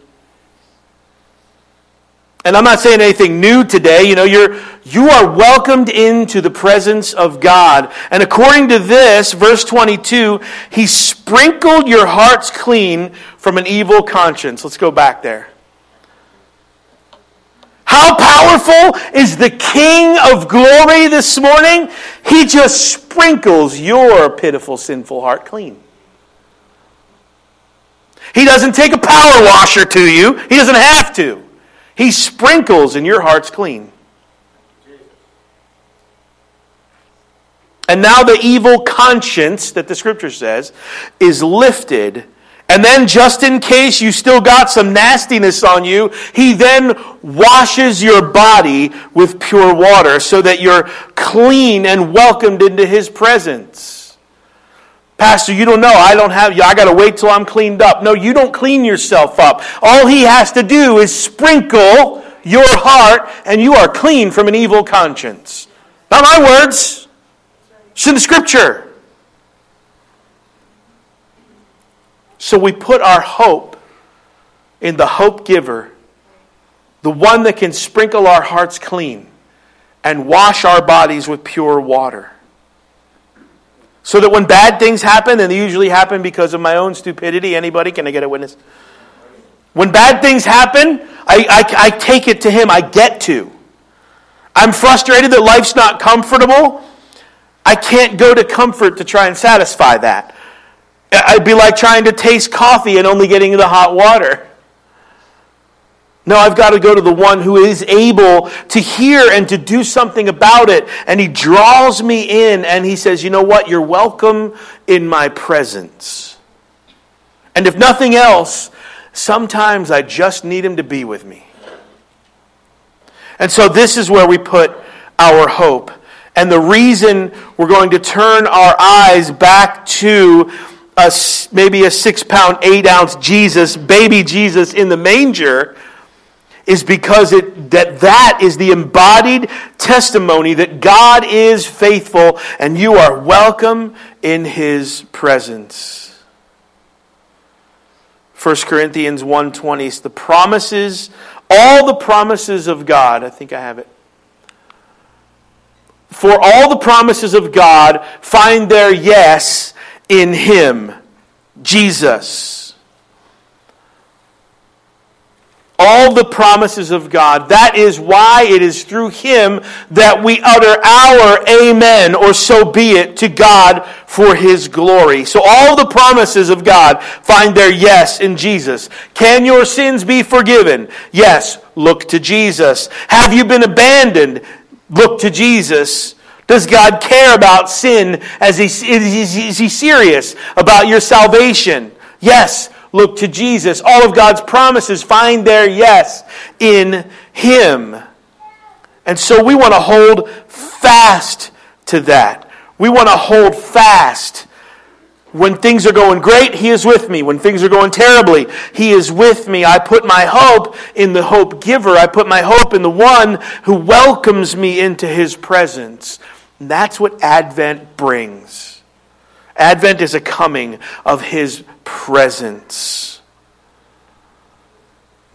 A: And I'm not saying anything new today. You know, you're, you are welcomed into the presence of God. And according to this, verse 22, He sprinkled your hearts clean from an evil conscience. Let's go back there. How powerful is the King of glory this morning? He just sprinkles your pitiful, sinful heart clean. He doesn't take a power washer to you, He doesn't have to. He sprinkles and your heart's clean. And now the evil conscience that the scripture says is lifted. And then, just in case you still got some nastiness on you, he then washes your body with pure water so that you're clean and welcomed into his presence. Pastor, you don't know. I don't have you. I got to wait till I'm cleaned up. No, you don't clean yourself up. All he has to do is sprinkle your heart, and you are clean from an evil conscience. Not my words. It's in the scripture. So we put our hope in the hope giver, the one that can sprinkle our hearts clean and wash our bodies with pure water. So that when bad things happen, and they usually happen because of my own stupidity, anybody? Can I get a witness? When bad things happen, I, I, I take it to Him. I get to. I'm frustrated that life's not comfortable. I can't go to comfort to try and satisfy that. I'd be like trying to taste coffee and only getting the hot water. No, I've got to go to the one who is able to hear and to do something about it. And he draws me in and he says, You know what? You're welcome in my presence. And if nothing else, sometimes I just need him to be with me. And so this is where we put our hope. And the reason we're going to turn our eyes back to a, maybe a six pound, eight ounce Jesus, baby Jesus in the manger, is because it, that that is the embodied testimony that God is faithful and you are welcome in his presence. 1 Corinthians 1:20 the promises all the promises of God I think I have it for all the promises of God find their yes in Him, Jesus. All the promises of God. That is why it is through Him that we utter our amen, or so be it, to God for His glory. So all the promises of God find their yes in Jesus. Can your sins be forgiven? Yes. Look to Jesus. Have you been abandoned? Look to Jesus. Does God care about sin? As is, he, is he serious about your salvation? Yes. Look to Jesus. All of God's promises find their yes in Him. And so we want to hold fast to that. We want to hold fast. When things are going great, He is with me. When things are going terribly, He is with me. I put my hope in the hope giver. I put my hope in the one who welcomes me into His presence. And that's what Advent brings. Advent is a coming of His presence.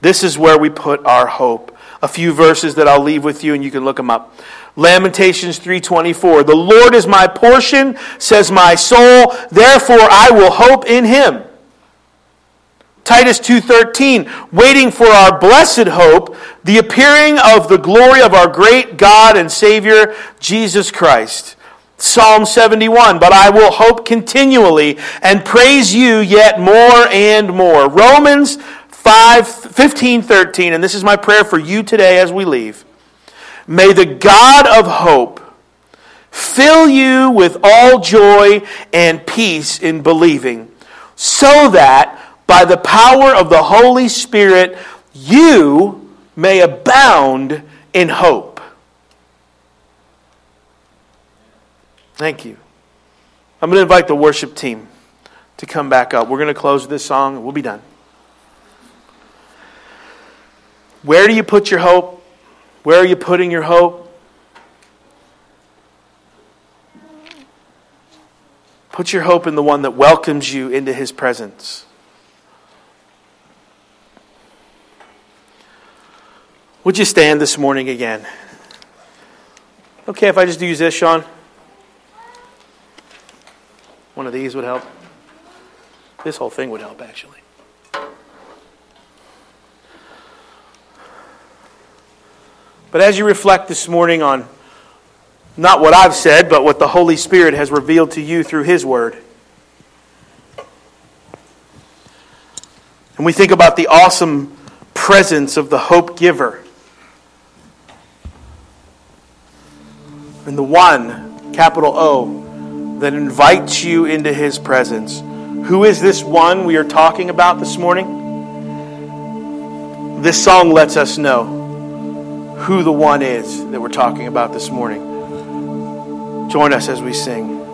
A: This is where we put our hope. A few verses that I'll leave with you, and you can look them up. Lamentations 3:24 The Lord is my portion says my soul therefore I will hope in him Titus 2:13 waiting for our blessed hope the appearing of the glory of our great God and Savior Jesus Christ. Psalm 71 but I will hope continually and praise you yet more and more. Romans 5 15 13 and this is my prayer for you today as we leave. May the God of hope fill you with all joy and peace in believing, so that by the power of the Holy Spirit you may abound in hope. Thank you. I'm going to invite the worship team to come back up. We're going to close this song we'll be done. Where do you put your hope? Where are you putting your hope? Put your hope in the one that welcomes you into his presence. Would you stand this morning again? Okay, if I just use this, Sean? One of these would help. This whole thing would help, actually. But as you reflect this morning on not what I've said, but what the Holy Spirit has revealed to you through His Word, and we think about the awesome presence of the hope giver and the one, capital O,
B: that invites you into his presence. Who is this one we are talking about this morning? This song lets us know who the one is that we're talking about this morning. Join us as we sing.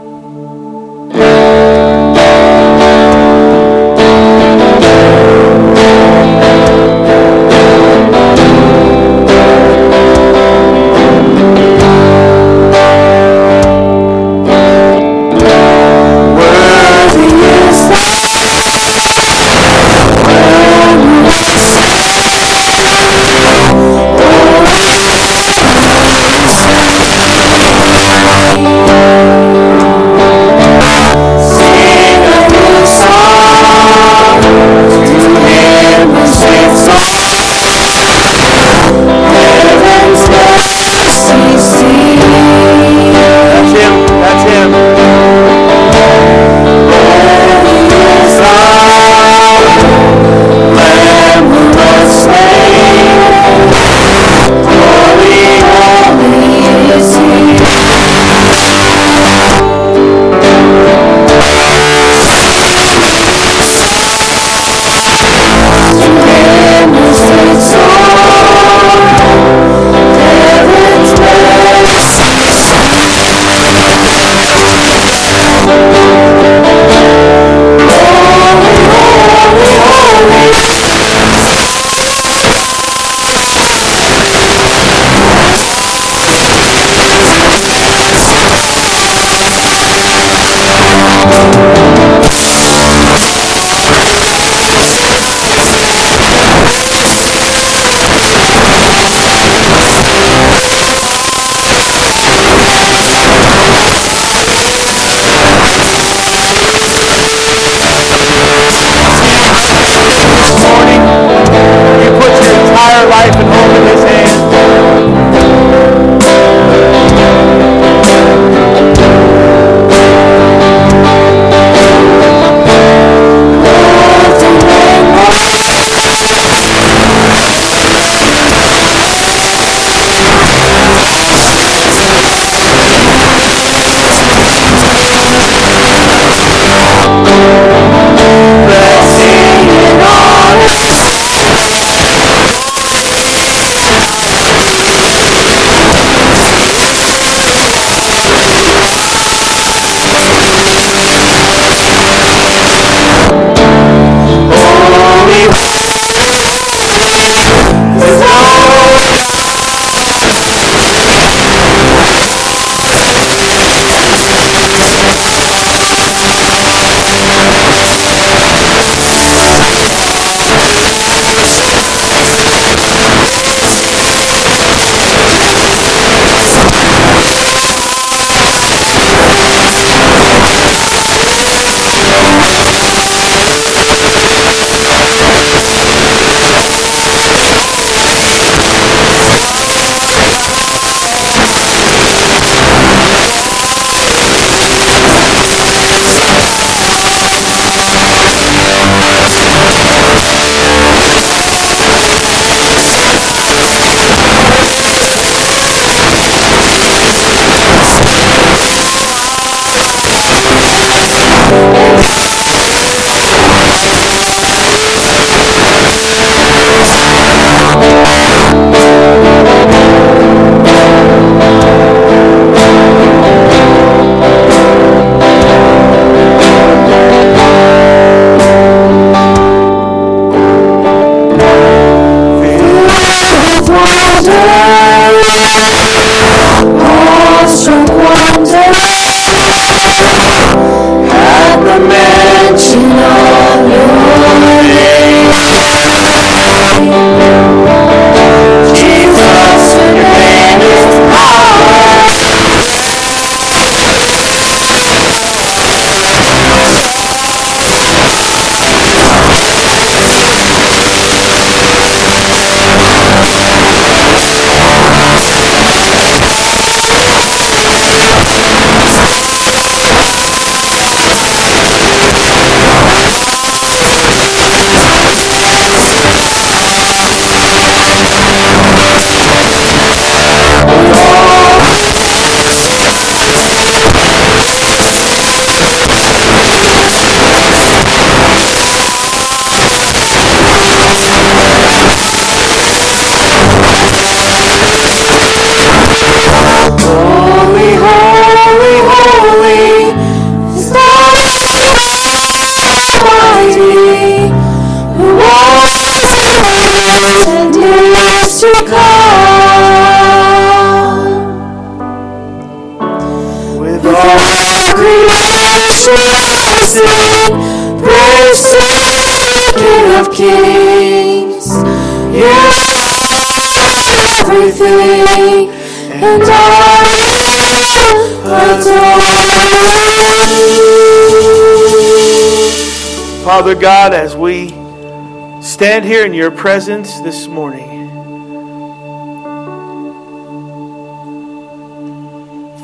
C: Awesome wonder at the of
A: your God, as we stand here in your presence this morning,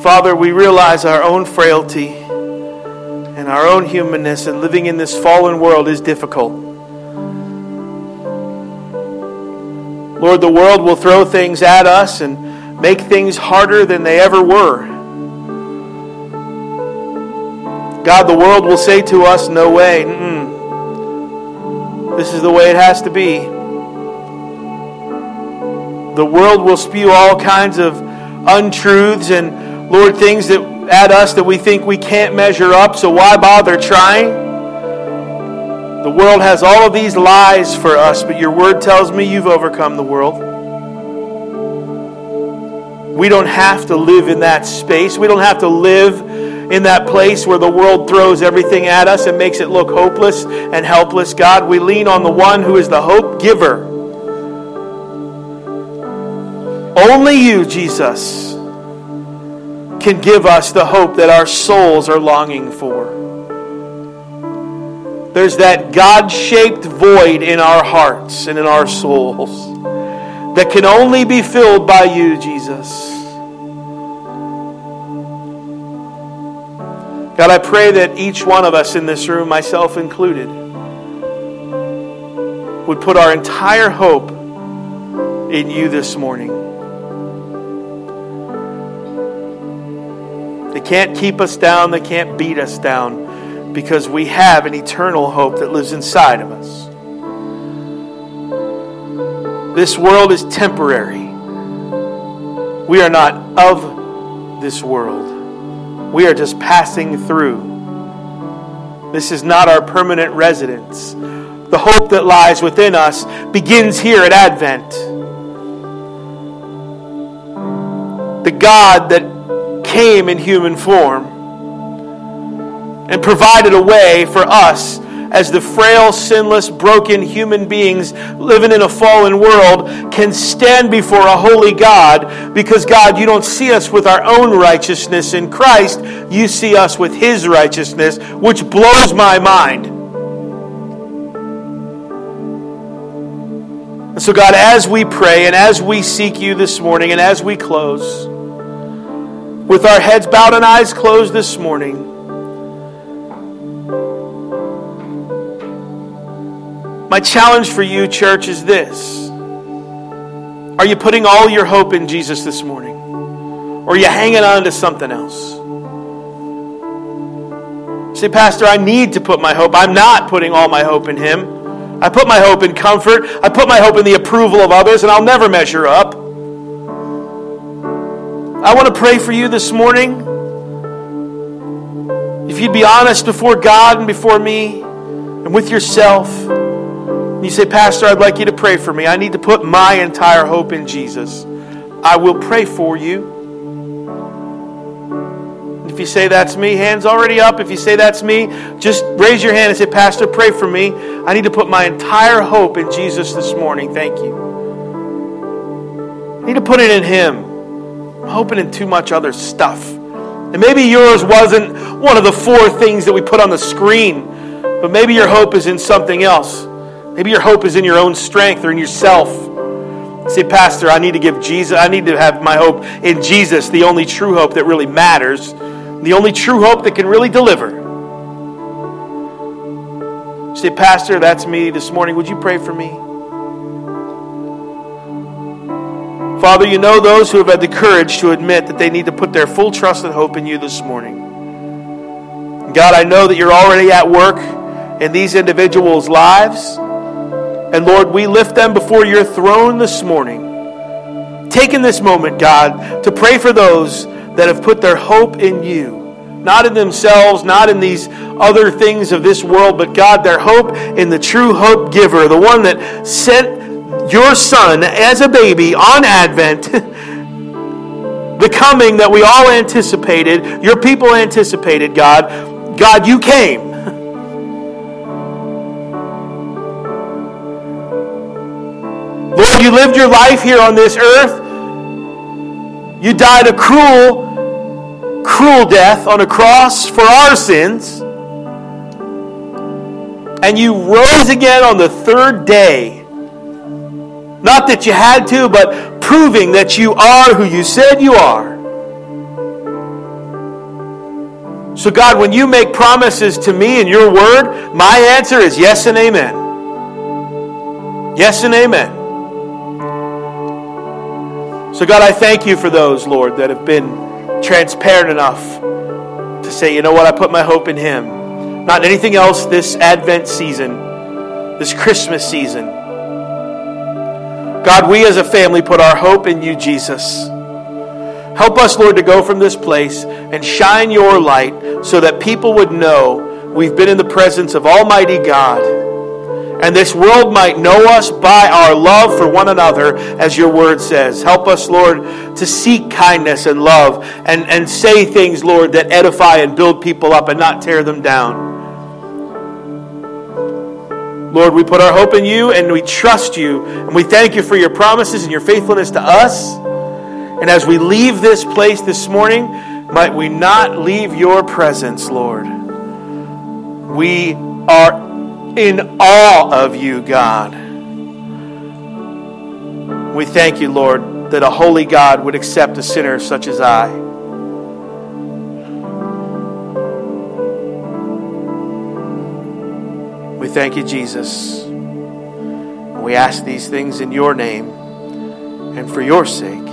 A: Father, we realize our own frailty and our own humanness, and living in this fallen world is difficult. Lord, the world will throw things at us and make things harder than they ever were. God, the world will say to us, No way. Mm-mm. This is the way it has to be. The world will spew all kinds of untruths and Lord, things that at us that we think we can't measure up, so why bother trying? The world has all of these lies for us, but your word tells me you've overcome the world. We don't have to live in that space. We don't have to live in that place where the world throws everything at us and makes it look hopeless and helpless. God, we lean on the one who is the hope giver. Only you, Jesus can give us the hope that our souls are longing for. There's that God shaped void in our hearts and in our souls that can only be filled by you, Jesus. God, I pray that each one of us in this room, myself included, would put our entire hope in you this morning. They can't keep us down, they can't beat us down because we have an eternal hope that lives inside of us. This world is temporary. We are not of this world. We are just passing through. This is not our permanent residence. The hope that lies within us begins here at Advent. The God that came in human form and provided a way for us as the frail, sinless, broken human beings living in a fallen world can stand before a holy God because, God, you don't see us with our own righteousness in Christ. You see us with His righteousness, which blows my mind. And so, God, as we pray and as we seek you this morning and as we close, with our heads bowed and eyes closed this morning, my challenge for you, church, is this Are you putting all your hope in Jesus this morning? Or are you hanging on to something else? Say, Pastor, I need to put my hope. I'm not putting all my hope in Him. I put my hope in comfort. I put my hope in the approval of others, and I'll never measure up. I want to pray for you this morning. If you'd be honest before God and before me and with yourself, you say, Pastor, I'd like you to pray for me. I need to put my entire hope in Jesus. I will pray for you. If you say that's me, hands already up. If you say that's me, just raise your hand and say, Pastor, pray for me. I need to put my entire hope in Jesus this morning. Thank you. I need to put it in Him. I'm hoping in too much other stuff. And maybe yours wasn't one of the four things that we put on the screen, but maybe your hope is in something else. Maybe your hope is in your own strength or in yourself. Say, Pastor, I need to give Jesus, I need to have my hope in Jesus, the only true hope that really matters, the only true hope that can really deliver. Say, Pastor, that's me this morning. Would you pray for me? Father, you know those who have had the courage to admit that they need to put their full trust and hope in you this morning. God, I know that you're already at work in these individuals' lives. And Lord, we lift them before your throne this morning. Taking this moment, God, to pray for those that have put their hope in you. Not in themselves, not in these other things of this world, but God, their hope in the true hope giver, the one that sent your son as a baby on Advent, [LAUGHS] the coming that we all anticipated, your people anticipated, God. God, you came. Lord, you lived your life here on this earth. You died a cruel, cruel death on a cross for our sins. And you rose again on the third day. Not that you had to, but proving that you are who you said you are. So, God, when you make promises to me in your word, my answer is yes and amen. Yes and amen. So, God, I thank you for those, Lord, that have been transparent enough to say, you know what, I put my hope in Him. Not in anything else this Advent season, this Christmas season. God, we as a family put our hope in you, Jesus. Help us, Lord, to go from this place and shine your light so that people would know we've been in the presence of Almighty God. And this world might know us by our love for one another, as your word says. Help us, Lord, to seek kindness and love and, and say things, Lord, that edify and build people up and not tear them down. Lord, we put our hope in you and we trust you. And we thank you for your promises and your faithfulness to us. And as we leave this place this morning, might we not leave your presence, Lord. We are in awe of you, God. We thank you, Lord, that a holy God would accept a sinner such as I. We thank you, Jesus. We ask these things in your name and for your sake.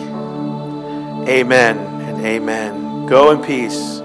A: Amen and amen. Go in peace.